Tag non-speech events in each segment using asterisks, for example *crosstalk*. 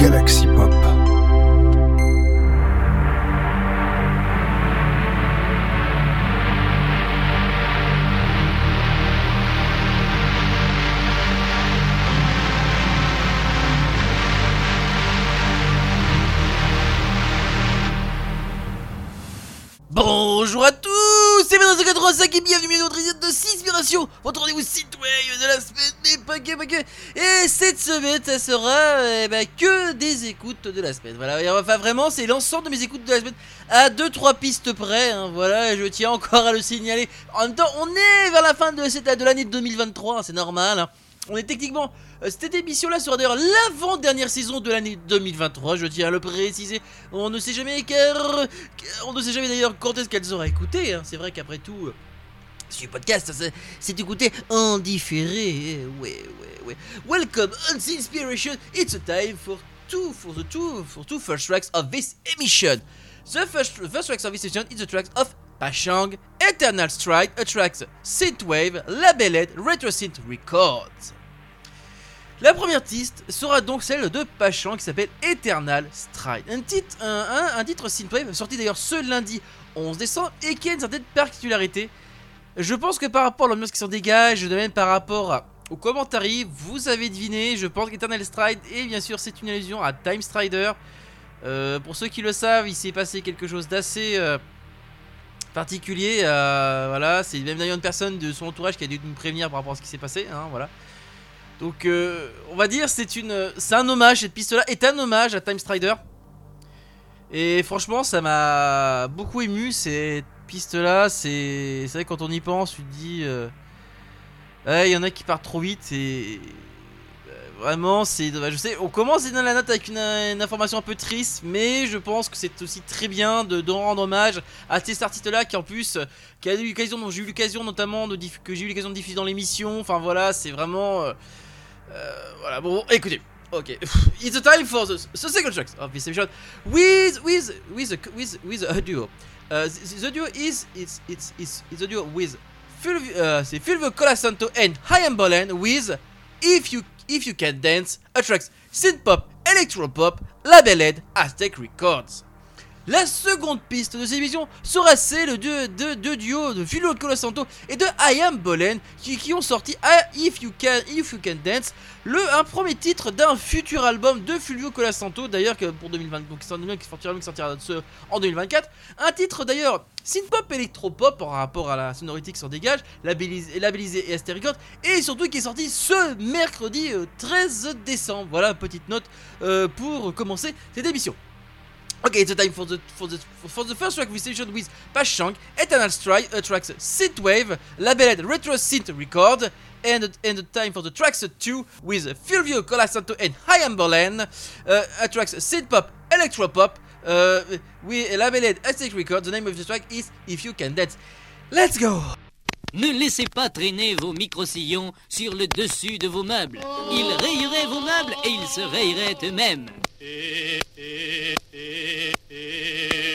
Galaxy semaine, ça sera eh ben, que des écoutes de la semaine. Voilà, enfin vraiment, c'est l'ensemble de mes écoutes de la semaine à 2-3 pistes près. hein, voilà, je tiens encore à le signaler. En même temps, on est vers la fin de, cette- de l'année 2023, hein, c'est normal. hein. On est techniquement. euh, Cette émission-là sera d'ailleurs l'avant-dernière saison de l'année 2023, je tiens à le préciser. On ne sait jamais ne sait jamais d'ailleurs quand est-ce qu'elle sera écoutée. C'est vrai qu'après tout, ce podcast, c'est- écouté en différé. Ouais, ouais, ouais. Welcome on the inspiration. It's a time for two, for the two, for two first tracks of this emission. The first, first tracks of this emission is the tracks of Pashang, Eternal Stride, a tracks Synthwave, labeled Retro Synth Records. La première piste sera donc celle de Pachang qui s'appelle Eternal Stride. Un titre, un, un- un titre synthwave sorti d'ailleurs ce lundi 11 décembre et qui a une certaine particularité. Je pense que par rapport à l'ambiance qui s'en dégage, de même par rapport aux commentaires, vous avez deviné, je pense qu'Eternal Stride, et bien sûr c'est une allusion à Time Strider. Euh, pour ceux qui le savent, il s'est passé quelque chose d'assez euh, particulier. euh, voilà, c'est même d'ailleurs une personne de son entourage qui a dû nous prévenir par rapport à ce qui s'est passé. hein, voilà. Donc, on va dire, c'est une, c'est un hommage. Cette piste-là est un hommage à Time Strider. Et franchement, ça m'a beaucoup ému. Cette piste-là, c'est, c'est vrai quand on y pense, tu te dis, euh, il y en a qui partent trop vite et euh, vraiment, c'est, je sais, on commence dans la note avec une, information un peu triste, mais je pense que c'est aussi très bien de, rendre hommage à ces artistes-là qui en plus, qui a eu l'occasion, dont j'ai eu l'occasion notamment de que j'ai eu l'occasion de diffuser dans l'émission. Enfin voilà, c'est vraiment. euh, voilà, bon, écoutez. Ok, *laughs* it's the time for the, second track of this episode with with with with with a duo. Uh, the, the duo is it's it's it's it's a duo with Fulvio, uh, c'est Fulvio Colasanto and Hyam Bolen with If You If You Can Dance, a tracks synth pop, electro pop, labeled Aztec Records. La seconde piste de cette émission sera celle de, de, de duo de Fulvio Colasanto et de I Am Bolen qui, ont sorti à If You Can Dance le un premier titre d'un futur album de Fulvio Colasanto d'ailleurs pour 2020 donc qui sortira en 2024 un titre d'ailleurs synth-pop électro-pop par rapport à la sonorité qui s'en dégage labellisé, labellisé Records et surtout qui est sorti ce mercredi euh, 13 décembre. Voilà petite note euh, pour commencer cette émission Okay, it's time for the for the for the first track we session with Pashang, Eternal Strike, uh, tracks Synthwave, labeled Retro Synth Record, and and the time for the tracks two with Fulvio Colasanto and Hyam Bolen, uh, tracks Synth Pop, Electro Pop, uh, we labeled Aztec Record. The name of the track is If You Can Dance. Let's go. Ne laissez pas traîner vos micro-sillons sur le dessus de vos meubles. Ils rayeraient vos meubles et ils se rayeraient eux-mêmes. Thank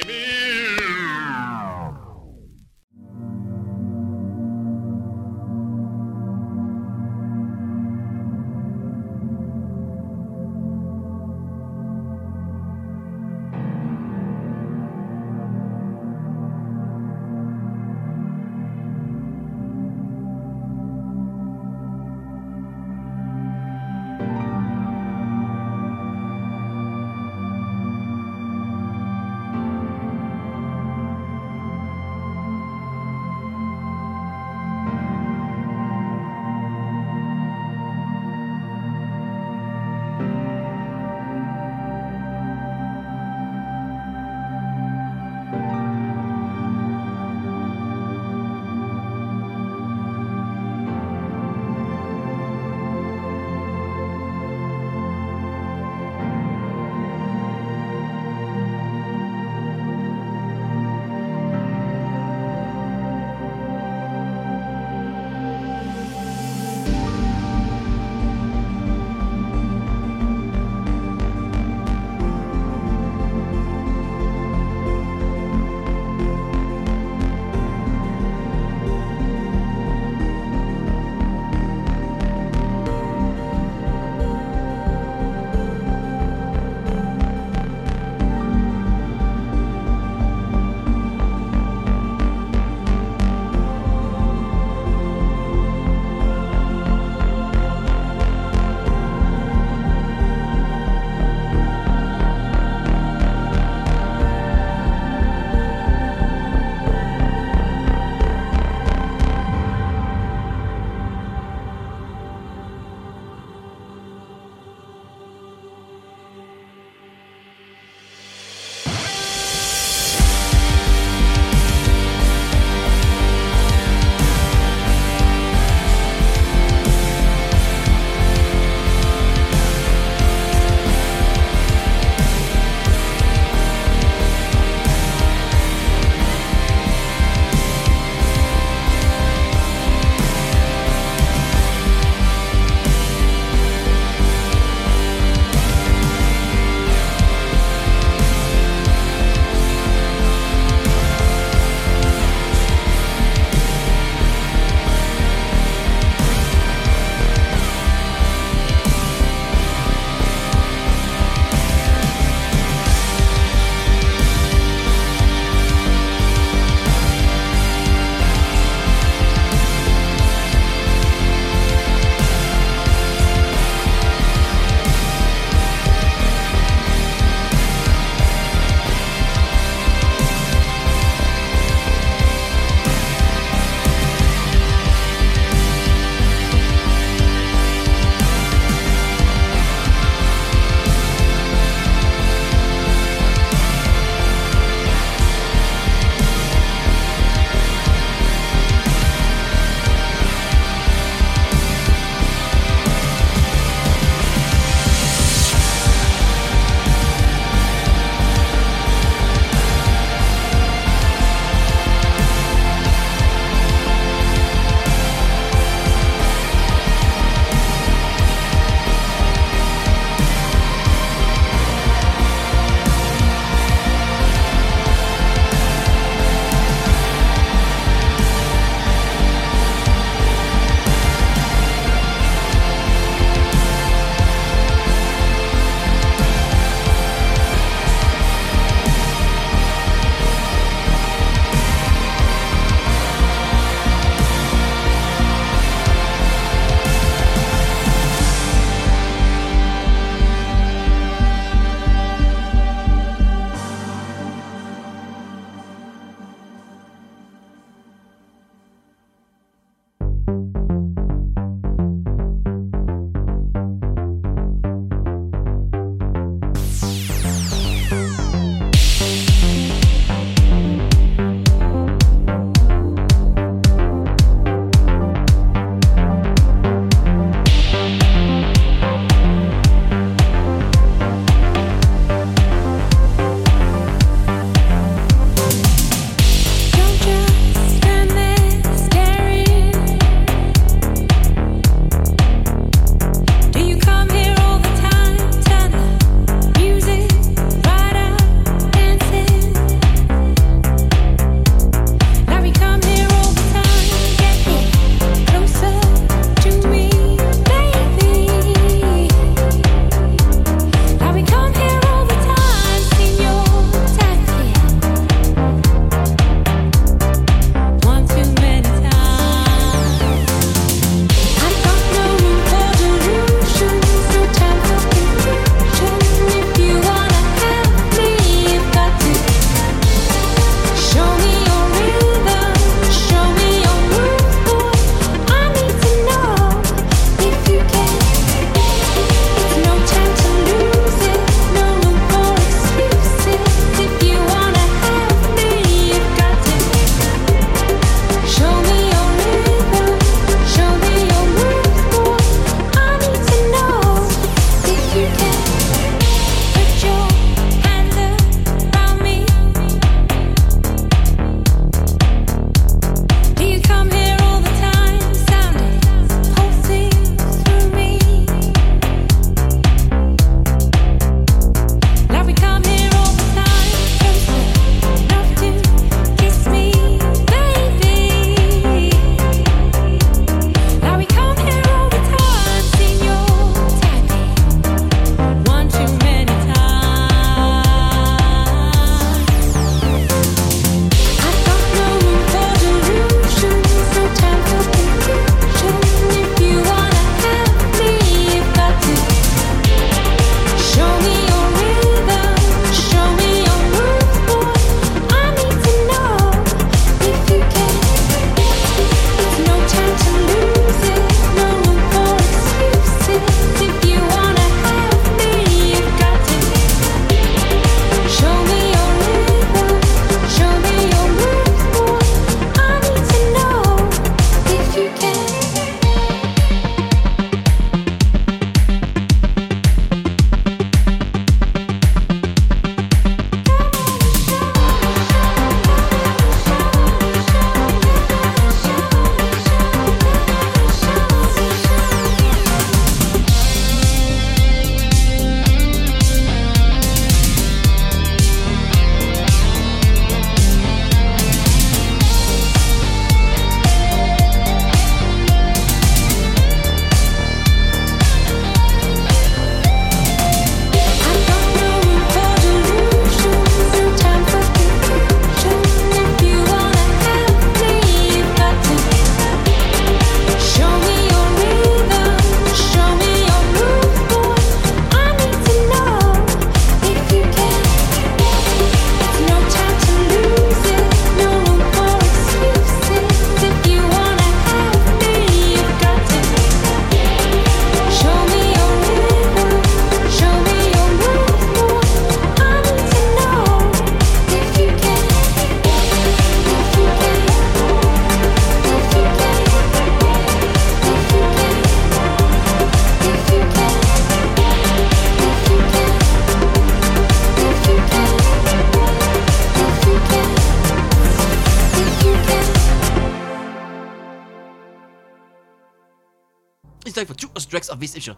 time for two tracks of this emission.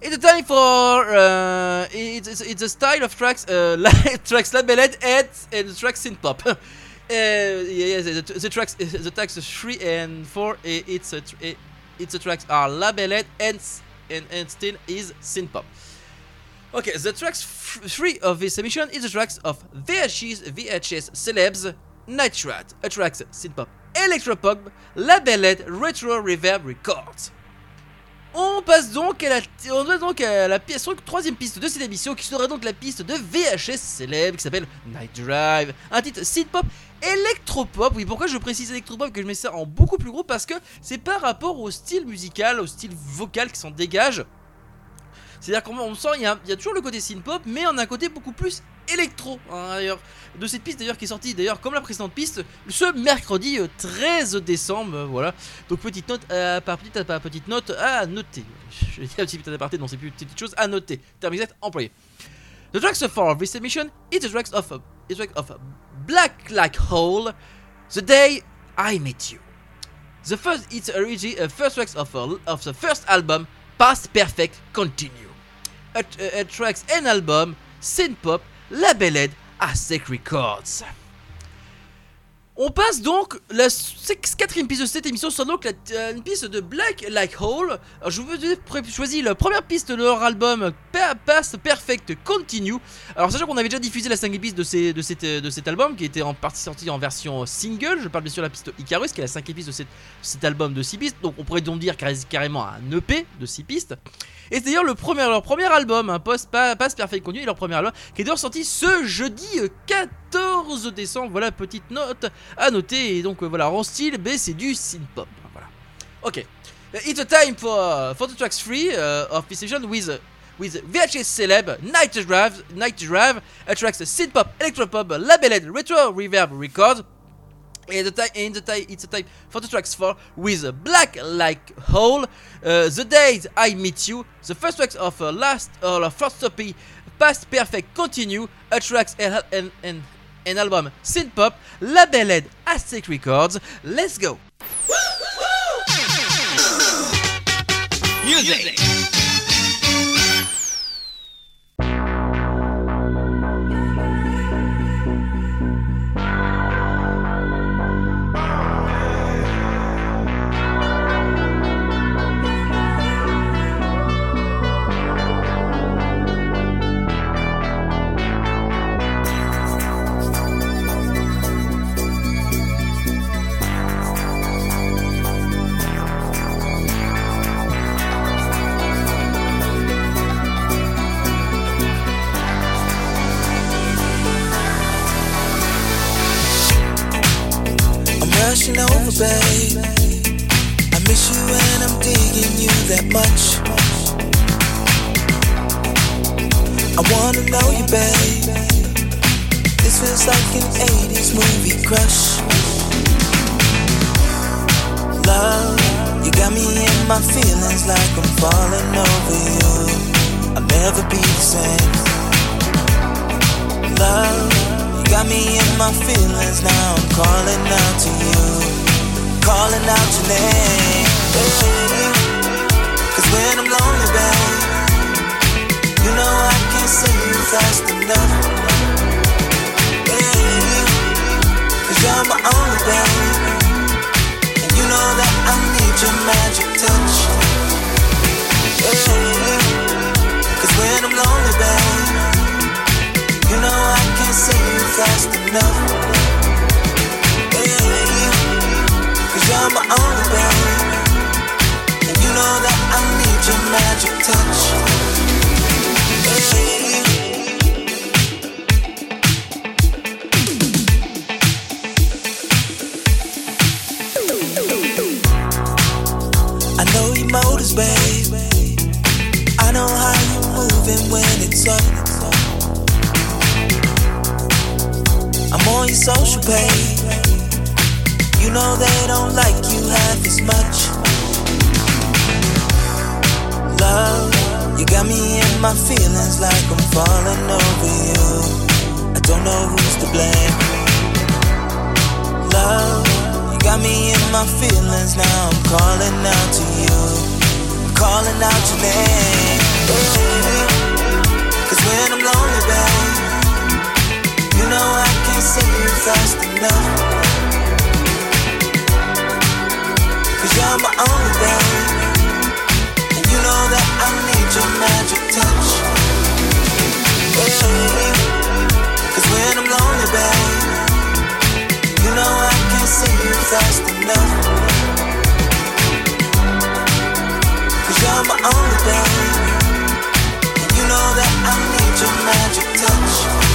It's a time for uh, it's, it's, a style of tracks uh, *laughs* tracks labeled and and tracks synth pop. *laughs* uh, yeah, the, the, tracks *laughs* the tracks three and four it's a it's a tracks are labeled and and, and still is synth pop. Okay, the tracks three of this emission is the tracks of VHS VHS Celebs Nitrat, a tracks synth pop electropop labeled Retro Reverb Records. On passe donc à la, troisième piste de cette émission qui sera donc la piste de VHS célèbre qui s'appelle Night Drive, un titre synth pop électropop. Oui, pourquoi je précise électropop que je mets ça en beaucoup plus gros? Parce que c'est par rapport au style musical, au style vocal qui s'en dégage. C'est-à-dire qu'on on sent il y, a, y a toujours le côté synth pop, mais on a un côté beaucoup plus électro. hein, d'ailleurs, de cette piste d'ailleurs qui est sortie d'ailleurs comme la précédente piste ce mercredi euh, 13 décembre. euh, voilà. Donc petite note euh, par petite par petite note à noter. *laughs* Je dire un petit peu aparté, non c'est plus une petite chose à noter. Terme exact employé. The tracks for this emission is the tracks of the track of Black Like Hole, The Day I Met You. The first it's originally uh, first tracks of uh, of the first album Past Perfect Continue. A tracks and album synth pop labeled Aztec Records. On passe donc la quatrième piste de cette émission sera donc la, euh, piste de Black Like Hole. Alors, je vous ai choisi la première piste de leur album Pa- Past Perfect Continue. Alors sachant qu'on avait déjà diffusé la cinquième piste de, cet album qui était en partie sorti en version single. Je parle bien sûr de la piste Icarus qui est la cinquième piste de cet album de 6 pistes. Donc on pourrait donc dire carré- carrément un EP de 6 pistes. Et c'est d'ailleurs leur premier album, un post pa- Past Perfect Continue, leur premier album qui est d'ailleurs sorti ce jeudi euh, 14 décembre. Voilà petite note à noter. Et donc euh, voilà, en style, B c'est du synth pop. Voilà. Ok. Uh, It's a time for, for the tracks 3 uh, of session with, with VHS Celeb, Night Drive, Night Drive, a tracks synth pop, electropop, labeled Retro Reverb Records. And the time, and the it's a time for the tracks 4 with uh, Black Like Hole, uh, The Days I Meet You, the first tracks of last or first copy, Past Perfect Continue, a tracks and, and an album synth pop, labeled Aztec Records. Let's go! Music. Babe. I miss you and I'm digging you that much. I wanna know you, babe. This feels like an 80s movie crush. Love, you got me in my feelings like I'm falling over you. I'll never be the same. Love, you got me in my feelings now. I'm calling out to you, calling out your name. Cause when I'm lonely, babe, you know I can't see you fast enough. Baby. Cause you're my only babe. And you know that I need your magic touch. Baby. Cause when I'm lonely, babe. You know I can't see you fast enough. Babe. And you know that I need your magic touch. I know your babe. I know how you're moving when it's. I'm on your social page. You know they don't like you half as much. Love, you got me in my feelings like I'm falling over you. I don't know who's to blame. Love, you got me in my feelings now. I'm calling out to you. calling out your name. Cause when I'm lonely, babe, you know I can't see you fast enough. Cause you're my only babe. And you know that I need your magic touch. Cause when I'm lonely, babe, you know I can't see you fast enough. Cause you're my only babe. And you know that I need your magic touch.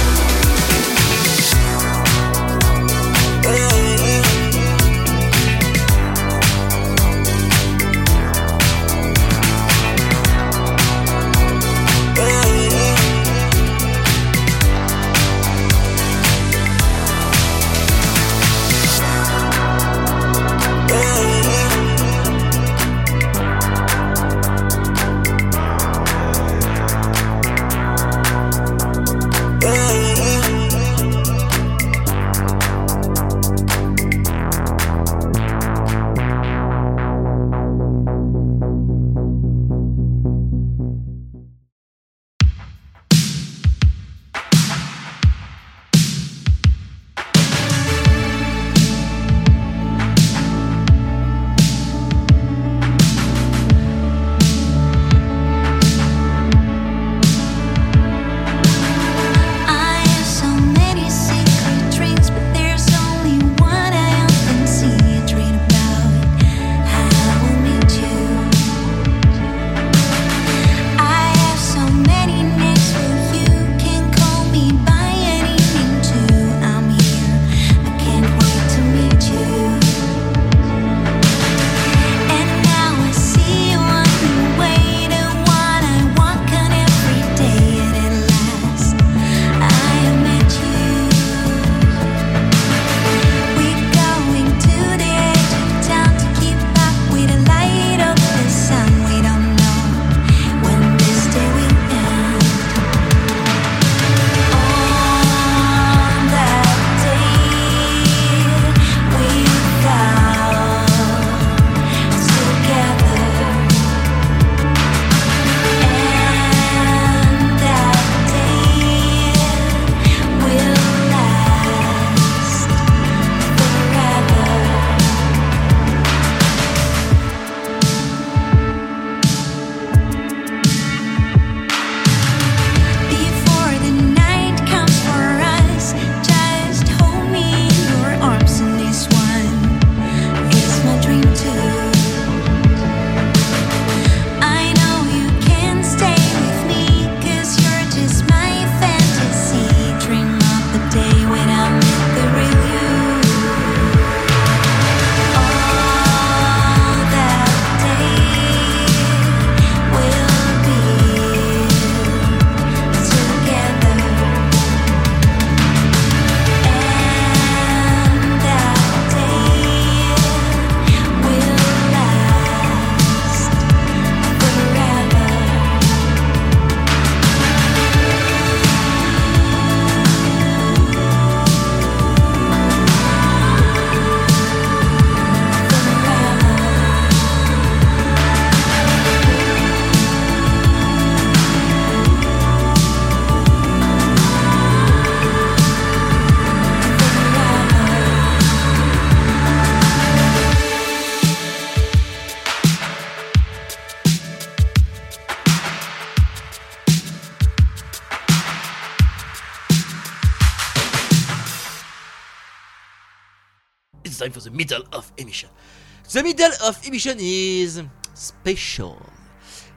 The middle of emission is special.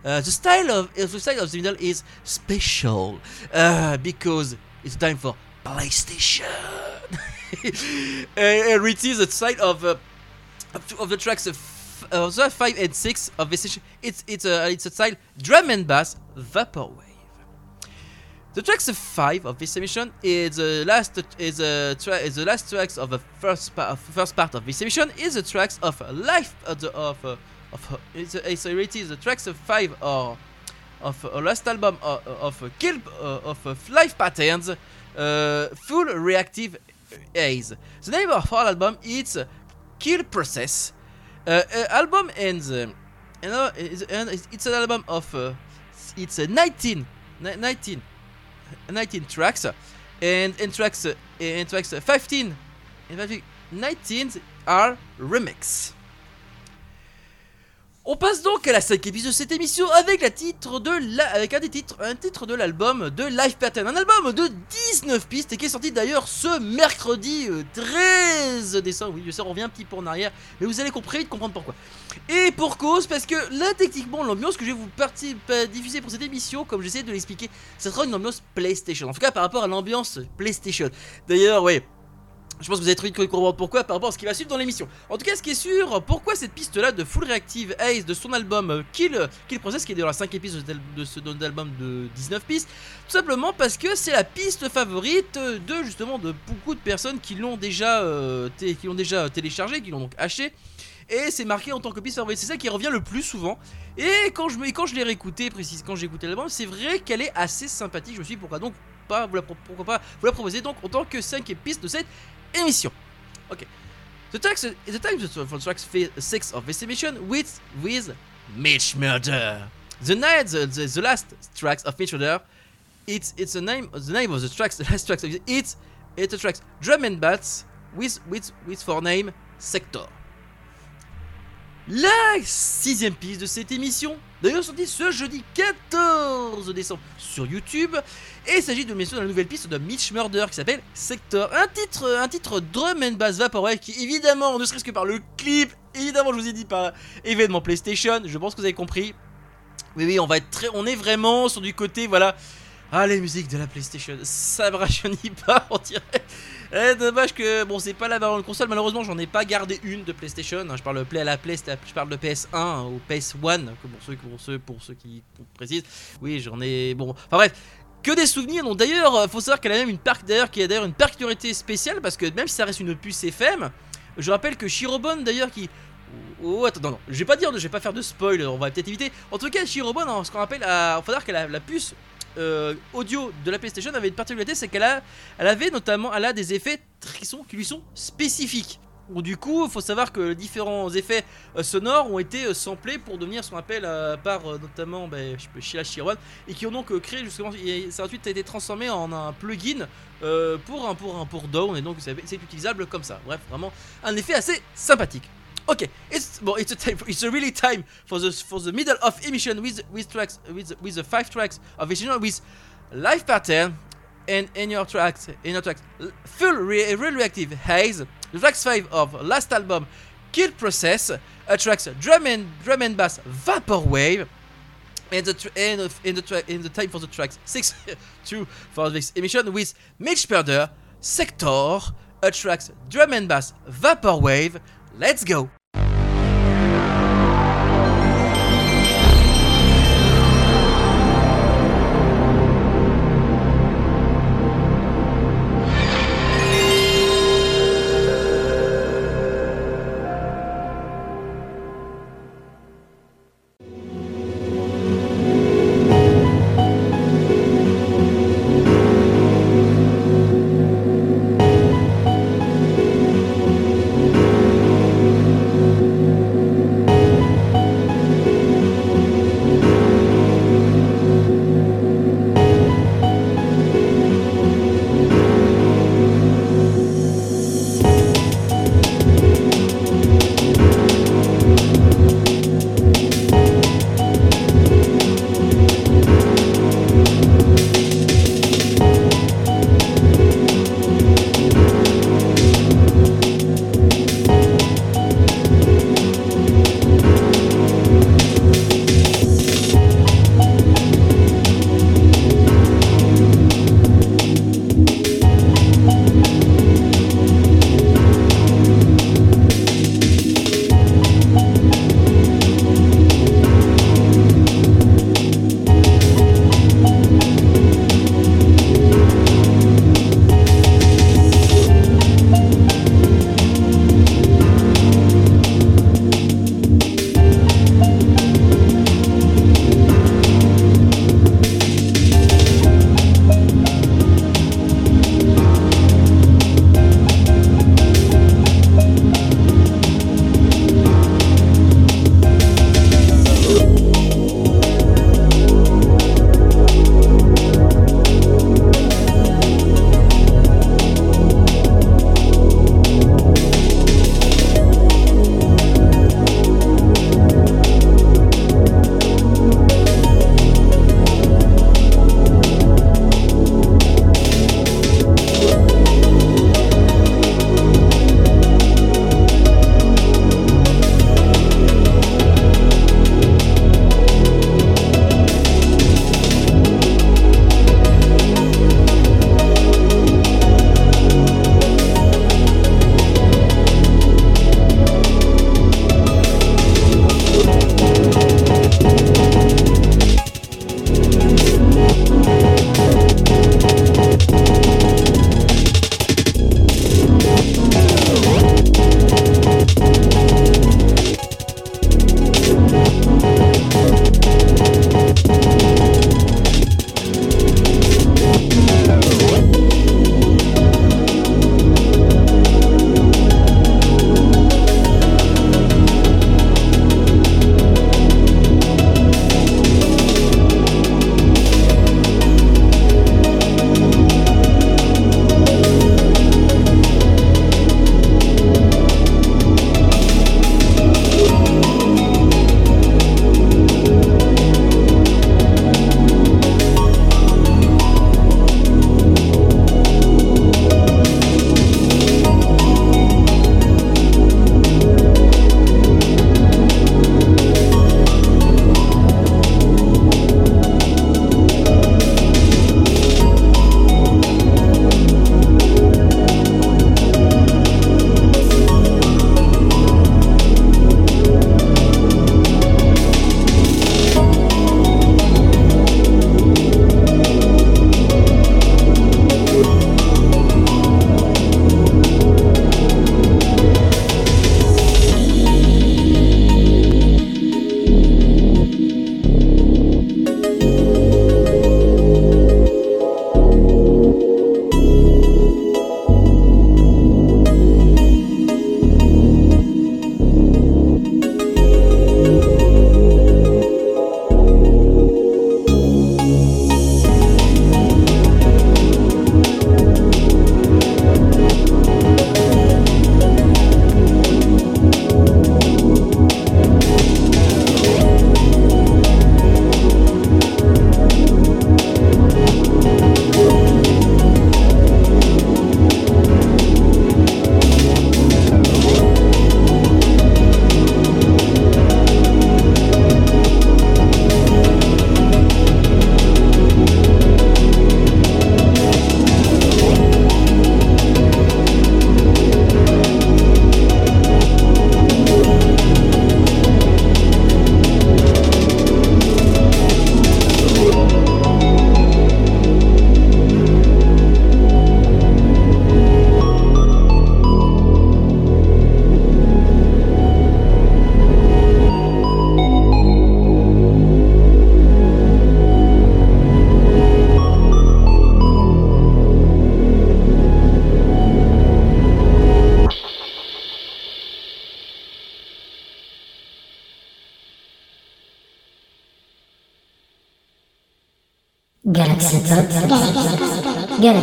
Uh, the style of uh, the style of the middle is special uh, because it's time for PlayStation. *laughs* uh, and it is the side of uh, of the tracks of uh, the five and six of this. It's it's a it's a style drum and bass vaporwave. The tracks of five of this emission is the last is a is the last tracks of the first part of first part of this emission is the tracks of life of the of uh, of uh, it's, uh, it's, uh, it is the tracks of five or of a last album of, of uh, kill uh, of uh, life patterns uh, full reactive haze. The name of our album is Kill Process. Uh, uh, album and uh, it's, and it's- it's an album of uh, it's a 19 19 19 tracks and and tracks and tracks uh, 15 and 15 19 are remix. On passe donc à la cinquième épisode de cette émission avec un titre de l'album de Life Pattern, un album de 19 pistes qui est sorti d'ailleurs ce mercredi euh, 13 décembre. Oui, je sais, on revient un petit peu en arrière, mais vous allez très vite comprendre pourquoi. Et pour cause, parce que là, techniquement, l'ambiance que je vais vous diffuser pour cette émission, comme j'essaie de l'expliquer, ça sera une ambiance PlayStation. En tout cas, par rapport à l'ambiance PlayStation. D'ailleurs, ouais. Je pense que vous avez très vite comprendre pourquoi par rapport à ce qui va suivre dans l'émission. En tout cas, ce qui est sûr, pourquoi cette piste-là de Full Reactive Ace de son album euh, Kill, Kill Process, qui est dans la 5 épisode de, ce album de 19 pistes, tout simplement parce que c'est la piste favorite euh, de justement de beaucoup de personnes qui l'ont déjà, euh, qui l'ont déjà téléchargé, qui l'ont donc acheté. Et c'est marqué en tant que piste favorite. C'est ça qui revient le plus souvent. Et quand je, quand je l'ai réécouté, précise, quand j'ai écouté l'album, c'est vrai qu'elle est assez sympathique. Je me suis dit pourquoi donc pas vous la, pourquoi pas vous la proposer donc en tant que 5 piste de cette émission. Ok. The tracks, the time for tracks 6 of this emission with with Mitch Murder. The night, the, the, the last tracks of Mitch Murder. It's it's the name the name of the tracks. *laughs* The last tracks of it. It's it's the tracks Drum and Bats with with with for name Sector. La sixième piste de cette émission, d'ailleurs sortie ce jeudi 14 décembre sur YouTube, et il s'agit de sûr de la nouvelle piste de Mitch Murder qui s'appelle Sector, un titre, un titre drum and bass vaporwave qui évidemment, ne serait-ce que par le clip, évidemment je vous ai dit par événement PlayStation, je pense que vous avez compris. Oui oui, on va être très, on est vraiment sur du côté voilà. Ah les musiques de la PlayStation, ça me rajeunit pas, on dirait. Eh, dommage que bon c'est pas la variante console. Malheureusement j'en ai pas gardé une de PlayStation. Je parle de play à la Play je parle de PS1 hein, ou PS1 que pour ceux pour ceux pour ceux qui précisent. Oui j'en ai bon enfin bref que des souvenirs donc d'ailleurs euh, faut savoir qu'elle a même une parc d'ailleurs qui a d'ailleurs une particularité spéciale parce que même si ça reste une puce FM je rappelle que Shirobon d'ailleurs qui Oh, attends, non, non, je vais pas dire, je vais pas faire de spoil, on va peut-être éviter. En tout cas, Shirobon, ce qu'on appelle, il faut savoir que la, la puce euh, audio de la PlayStation avait une particularité, c'est qu'elle a, elle avait notamment, elle a des effets qui, qui lui sont spécifiques. Bon, du coup, il faut savoir que différents effets euh, sonores ont été euh, samplés pour devenir ce qu'on appelle euh, par euh, notamment je- Sheila Chiron et qui ont donc créé justement, ça a ensuite été transformé en un plugin pour un pour un pour Down et donc c'est utilisable comme ça. Bref, vraiment un effet assez sympathique. Ok, it's bon, it's a time, a really time for the middle of emission with with tracks the five tracks of emission with live pattern and in your tracks full reactive haze the tracks five of last album kill process tracks drum and drum and bass vaporwave. And the tr- and of- in the track in the time for the tracks six *laughs* two for this emission with Mitch Perder sector a tracks drum and bass vaporwave. Let's go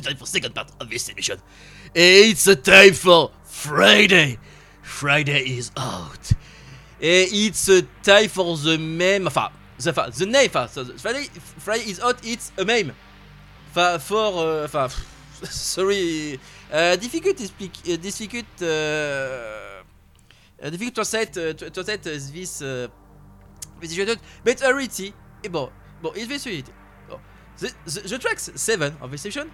It's time for second part of this edition. It's a time for Friday. Friday is out. Et it's a time for the meme. Enfin, the, the name. Enfin, so Friday, Friday is out. It's a meme. Uh, enfin, for. *laughs* Enfin, sorry. Uh, difficult to speak. Uh, difficult. Uh, uh, difficult to set. Uh, to, to set uh, this. Uh, this but uh, already. Eh, bon, bon, il. Bon. The, the, the tracks 7 of this session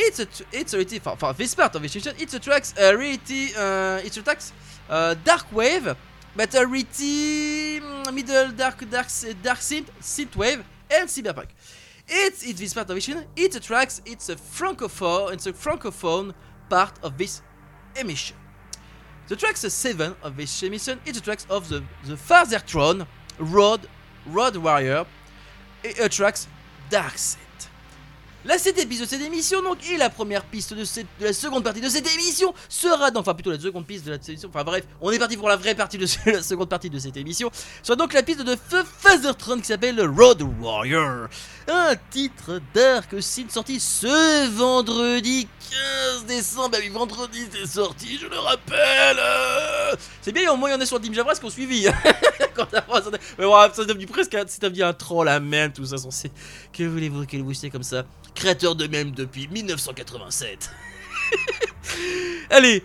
it's a it's a reality, enfin part of Institution, it's a tracks a reality, uh, it's a tracks uh, dark wave, but a reality mm, middle dark dark dark synth synth wave and cyberpunk. It's it's this part of Vision. It's a tracks. It's a francophone. It's a francophone part of this emission. The tracks seven of this emission. It's the tracks of the the farther throne, road, road warrior, et a tracks dark synth. La Là, cet épisode, cette émission, donc, et la première piste de, la seconde partie de cette émission sera, donc, enfin, plutôt la seconde piste de la émission, enfin, bref, on est parti pour la vraie partie de *laughs* la seconde partie de cette émission, sera donc la piste de Father Tron qui s'appelle Road Warrior, un titre Dark Sin sorti ce vendredi 15 décembre, bah oui, vendredi c'est sorti, je le rappelle. C'est bien, au moins, il y en a sur Dim Javras qui ont suivi, *laughs* Mais bon, c'est devenu presque, c'est devenu un troll à même, tout ça, c'est... Que voulez-vous, qu'elle vous comme ça créateur de mèmes depuis 1987. *laughs* Allez,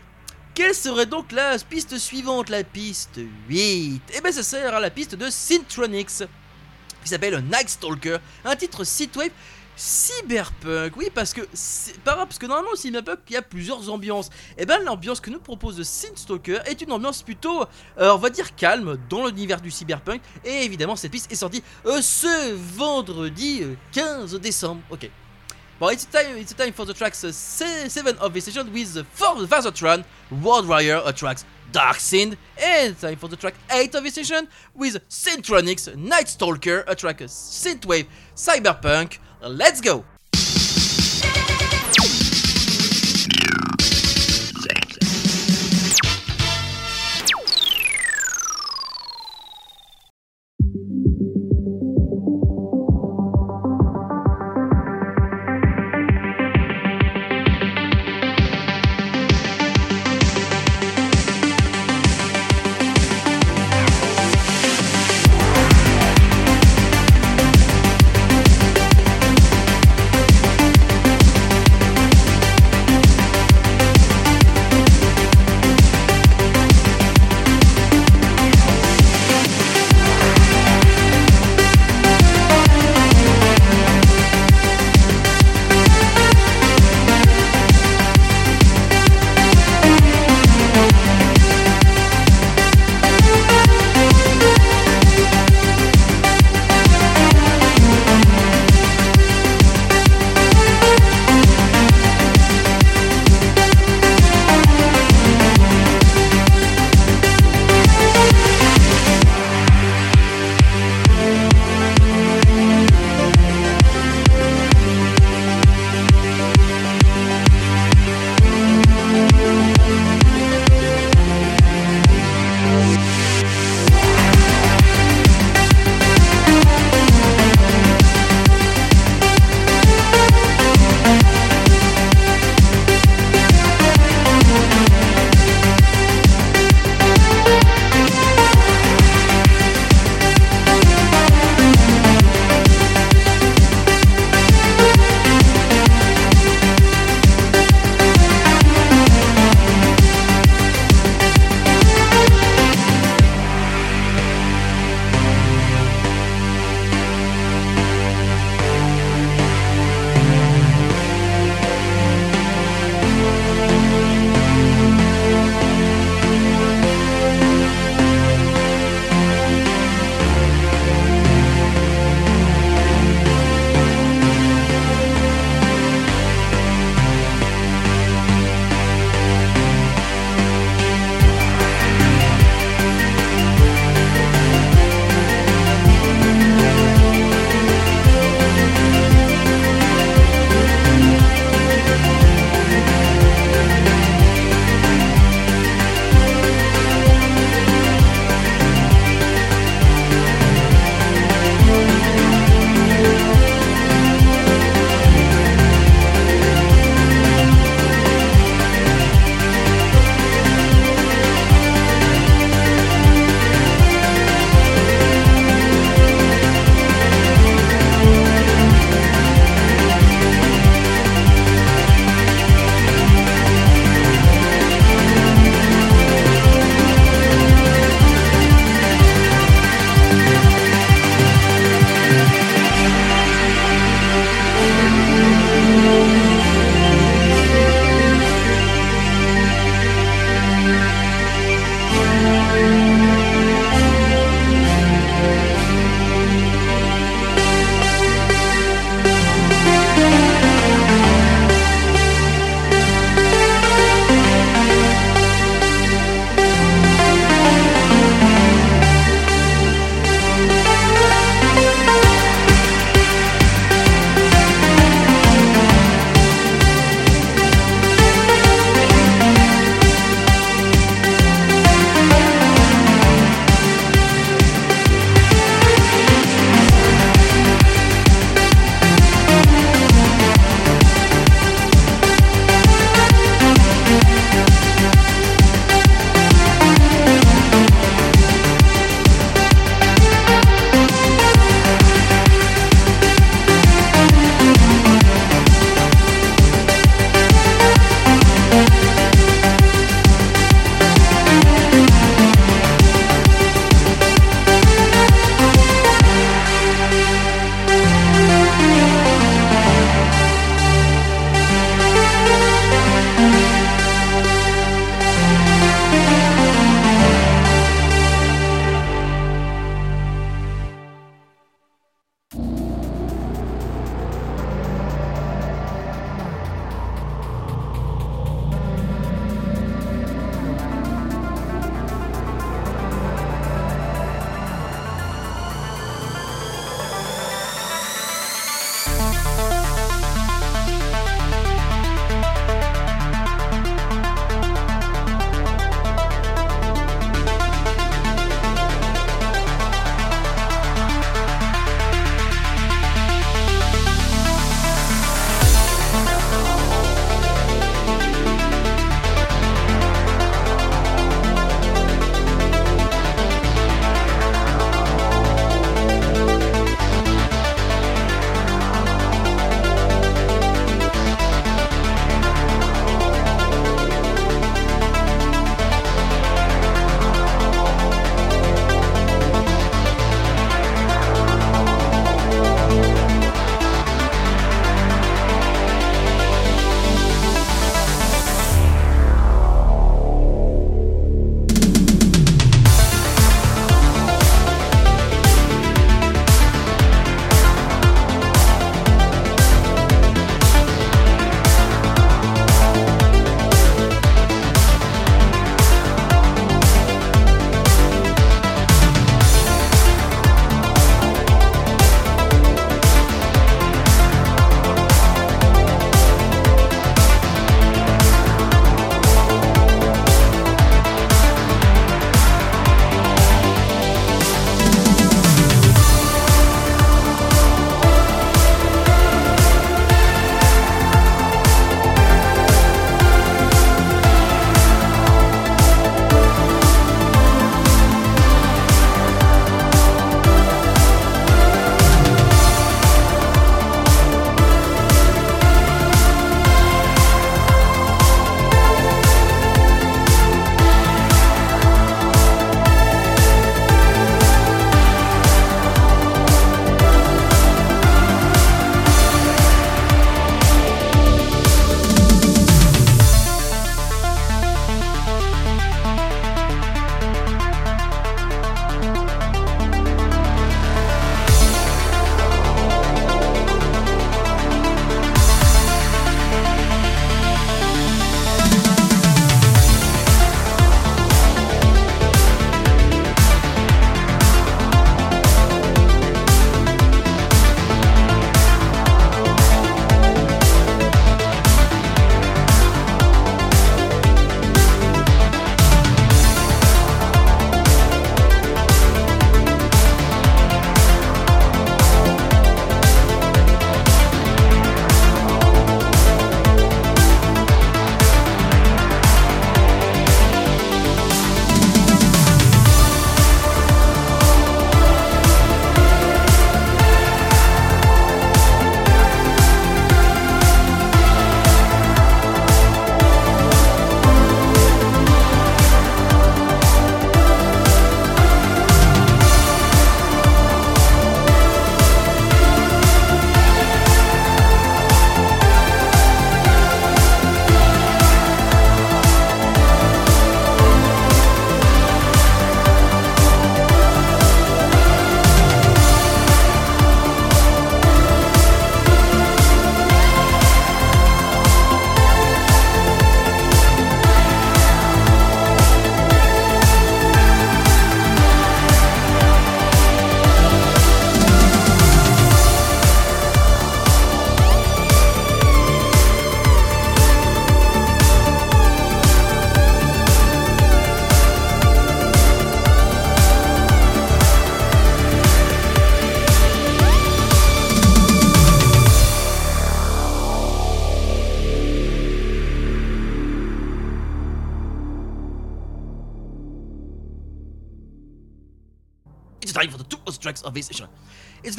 quelle serait donc la piste suivante, la piste 8 Eh bien, ça sera la piste de Syntronics, qui s'appelle Night Stalker, un titre synthwave cyberpunk. Oui, parce que par parce que normalement au cyberpunk il y a plusieurs ambiances. Et ben l'ambiance que nous propose Synthstalker est une ambiance plutôt, euh, on va dire calme dans l'univers du cyberpunk. Et évidemment cette piste est sortie euh, ce vendredi euh, 15 décembre. Ok. Bon, it's time, it's time for the tracks 7 of the session with the 4th Vasotron, World Warrior uh, tracks Dark Sin, and time for the track 8 of the session with Syntronics, Night Stalker, a track Synthwave, Cyberpunk. Let's go!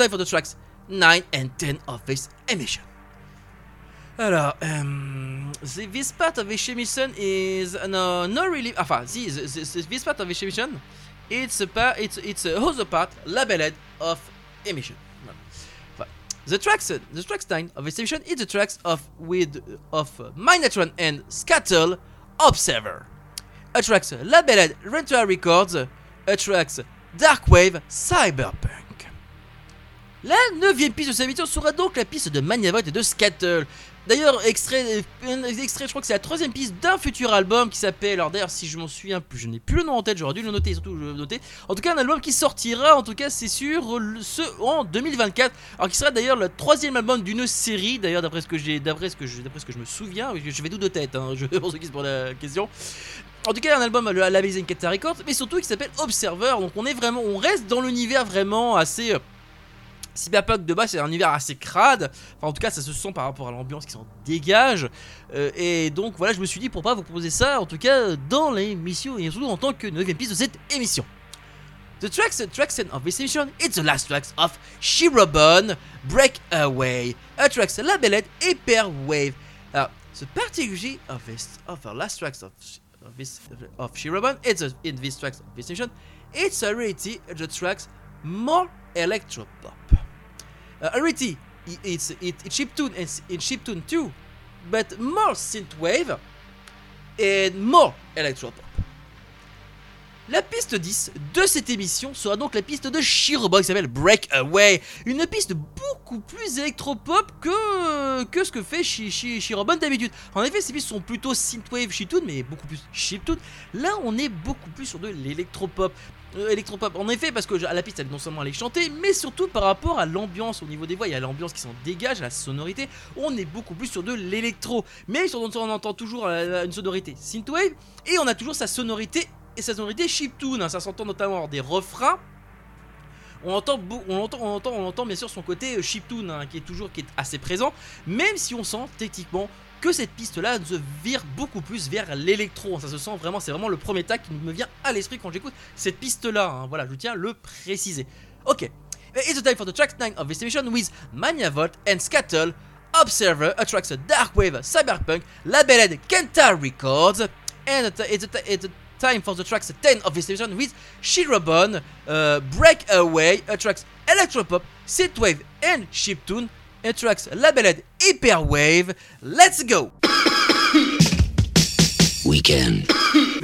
It's for the tracks 9 and 10 of this emission. Alors, um, this part of this emission is uh, no, not really. Enfin, the, the- this part of this emission, it's a part, it's it's a other part labeled of emission. The tracks, uh, the tracks 9 of this emission is the tracks of with of uh, Minatron and Scattle Observer. A tracks labeled Rental Records, a tracks Darkwave Cyberpunk. La neuvième piste de cette émission sera donc la piste de Magnavolt et de Scattle. D'ailleurs, extrait, un extrait, je crois que c'est la troisième piste d'un futur album qui s'appelle. Alors d'ailleurs, si je m'en souviens plus, je n'ai plus le nom en tête, j'aurais dû le noter, surtout le noter. En tout cas, un album qui sortira, en tout cas, c'est sûr, ce en 2024. Alors qui sera d'ailleurs le troisième album d'une série. D'ailleurs, d'après ce que j'ai, d'après ce je, d'après ce que je me souviens, je vais tout de tête. Hein, je *laughs* pour ceux qui se posent la question. En tout cas, un album à la la Amazing Keta Records, mais surtout qui s'appelle Observer. Donc on est vraiment, on reste dans l'univers vraiment assez. euh, Cyberpunk de base c'est un univers assez crade, enfin en tout cas ça se sent par rapport à l'ambiance qui s'en dégage, Euh, et donc voilà je me suis dit pourquoi pas vous proposer ça en tout cas dans l'émission et surtout en tant que 9 piste de cette émission. The tracks, tracks of this emission, it's the last tracks of Shirobon, Breakaway, a tracks labeled Hyperwave. Alors, the particularity of this, of the last tracks of, of this, of Shirobon, it's a, in this tracks of this emission, it's already the tracks more electropop. Uh, already, it's it, it chiptune and in chiptune too, but more synthwave and more electropop. La piste 10 de cette émission sera donc la piste de Shirobon qui s'appelle Breakaway, une piste beaucoup plus électropop que, que ce que fait Shi- Shi- Shirobon d'habitude. En effet, ces pistes sont plutôt synthwave chiptune, mais beaucoup plus chiptune. Là, on est beaucoup plus sur de l'électropop. Euh, électropop, en effet, parce que à la piste, elle non seulement elle est mais surtout par rapport à l'ambiance au niveau des voix, il y a l'ambiance qui s'en dégage, la sonorité, on est beaucoup plus sur de l'électro. Mais sur- on entend toujours euh, une sonorité synthwave, et on a toujours sa sonorité et sa sonorité chiptune, hein. ça s'entend notamment dans des refrains. On entend, on entend, on entend, on entend bien sûr son côté euh, chiptune hein, qui est toujours qui est assez présent, même si on sent techniquement que cette piste-là se vire beaucoup plus vers l'électro. Ça se sent vraiment, c'est vraiment le premier tac qui me vient à l'esprit quand j'écoute cette piste-là. hein. Voilà, je tiens à le préciser. Ok. It's the time for the track 9 of emission with Maniavolt and Scattle. Observer attracts a Darkwave Cyberpunk labeled Kenta Records. And it- it's the time for the tracks 10 of emission with Shirobon, uh, Breakaway, attracts Electropop, Synthwave and Chiptune. Attracts labeled Hyperwave. Let's go! Weekend. Thank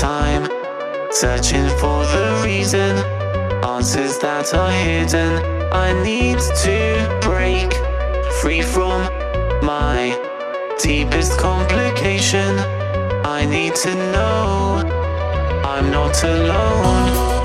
time, searching for the reason. Answers that are hidden. I need to break free from my deepest complication. I need to know I'm not alone.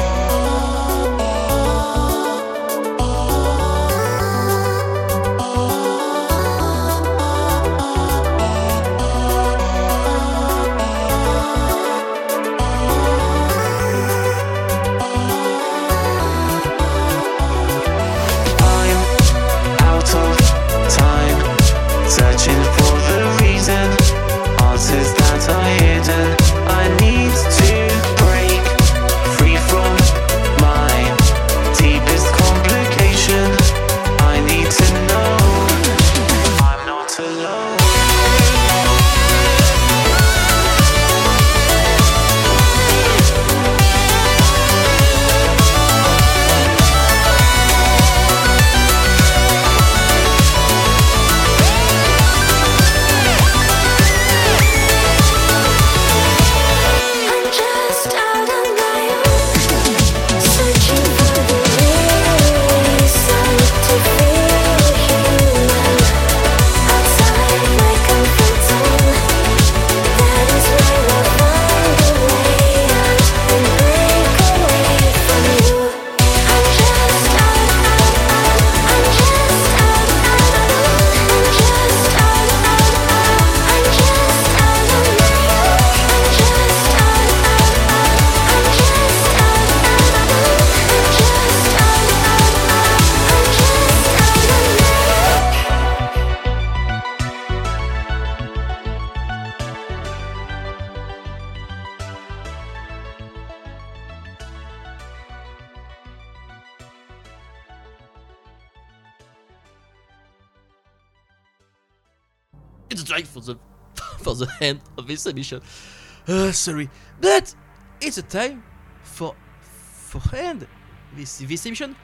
It's a time for the *laughs* for the end of this emission. Uh, sorry, but it's a time for for end this this emission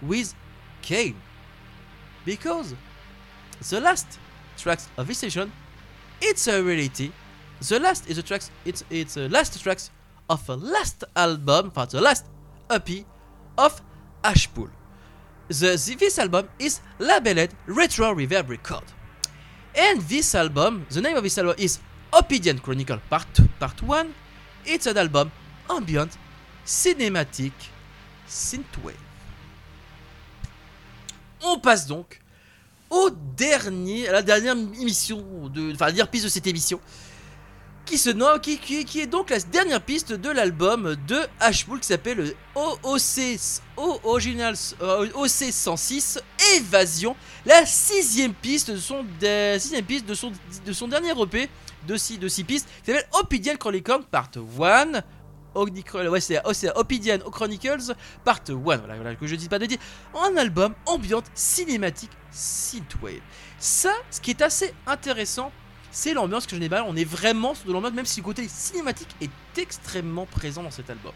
with Kane because the last tracks of this session it's a reality. The last is the tracks. It's it's the last tracks of a last album, for the last EP of Ashpool. The, the this album is labeled Retro Reverb Record. And this album, the name of this album is Ophidian Chronicle Part Part 1. It's an album ambient, cinematic, synthwave. On passe donc au dernier, à la dernière émission, de, enfin la dernière piste de cette émission, qui se nomme, qui, est donc la dernière piste de l'album de Ashpool qui s'appelle le OOC, O- Originals, euh, OC 106 Évasion, la sixième piste de son, dernier EP de six, de six pistes qui s'appelle Ophidian Chronicles Part 1. Ochronicle- ouais, c'est oh, Chronicles Part 1, voilà, voilà, que je dis pas de dire, un album ambiante cinématique synthwave. Ça, ce qui est assez intéressant, c'est l'ambiance que je n'ai pas. On est vraiment sur de l'ambiance, même si le côté cinématique est extrêmement présent dans cet album.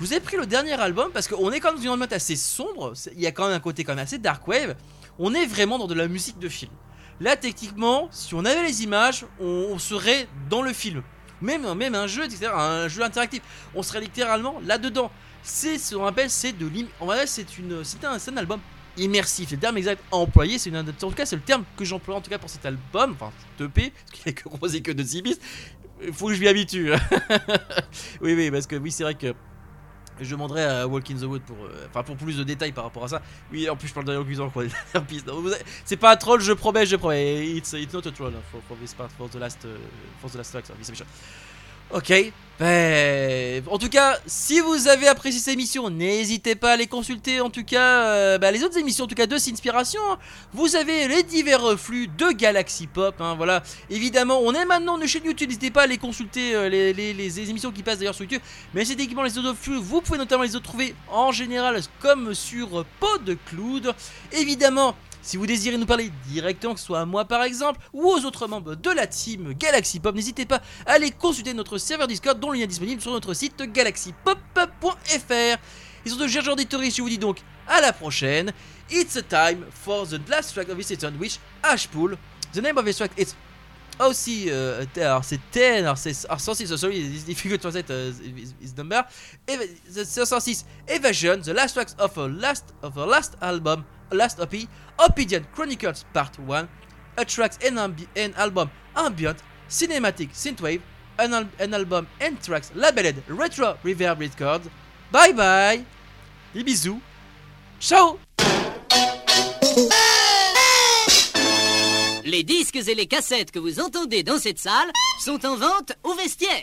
Je vous ai pris le dernier album parce qu'on est quand même dans une ambiance assez sombre. Il y a quand même un côté quand même assez dark wave. On est vraiment dans de la musique de film. Là, techniquement, si on avait les images, on, serait dans le film. Même, un jeu, un jeu interactif, on serait littéralement là-dedans. C'est ce qu'on appelle, c'est de l'im. On c'est une, c'est un, c'est un album immersif. C'est le terme exact à employer. C'est une, en tout cas, c'est le terme que j'emploie en tout cas pour cet album, enfin cet EP, parce qu'il est que composé que de 6 pistes. Il faut que je m'y habitue. *laughs* oui, oui, parce que oui, c'est vrai que je demanderai à Walk in the Wood pour, euh, enfin pour plus de détails par rapport à ça. Oui, en plus je parle de *laughs* vous avez- C'est pas un troll, je promets, je promets. It's, not a troll hein, for, for this part, for the last, uh, for the last track. Ok. Ben, en tout cas, si vous avez apprécié cette émission, n'hésitez pas à les consulter. En tout cas, euh, bah, les autres émissions, en tout cas de Inspiration. hein. Vous avez les divers flux de Galaxy Pop. hein, voilà. Évidemment, on est maintenant une chaîne YouTube. N'hésitez pas à les consulter, euh, les émissions qui passent d'ailleurs sur YouTube. Mais c'est également les autres flux. Vous pouvez notamment les retrouver en général comme sur PodCloud. Évidemment. Si vous désirez nous parler directement, que ce soit à moi par exemple, ou aux autres membres de la team Galaxy Pop, n'hésitez pas à aller consulter notre serveur Discord dont le lien est disponible sur notre site galaxypop.fr. Et sur ce, chers gens je vous dis donc à la prochaine. It's a time for the last track of this season, which Ashpool. The name of this track is aussi, t- alors c'est 10, alors c'est alors 106, so sorry, it's difficult to translate uh, his number. Eva, the 106, Evasion, the last tracks of her last of her last album, last OP, Obsidian Chronicles Part 1, a tracks and, album ambient, cinematic synthwave, an, an album and tracks labeled Retro Reverb Records. Bye bye, des bisous, ciao. Les disques et les cassettes que vous entendez dans cette salle sont en vente au vestiaire.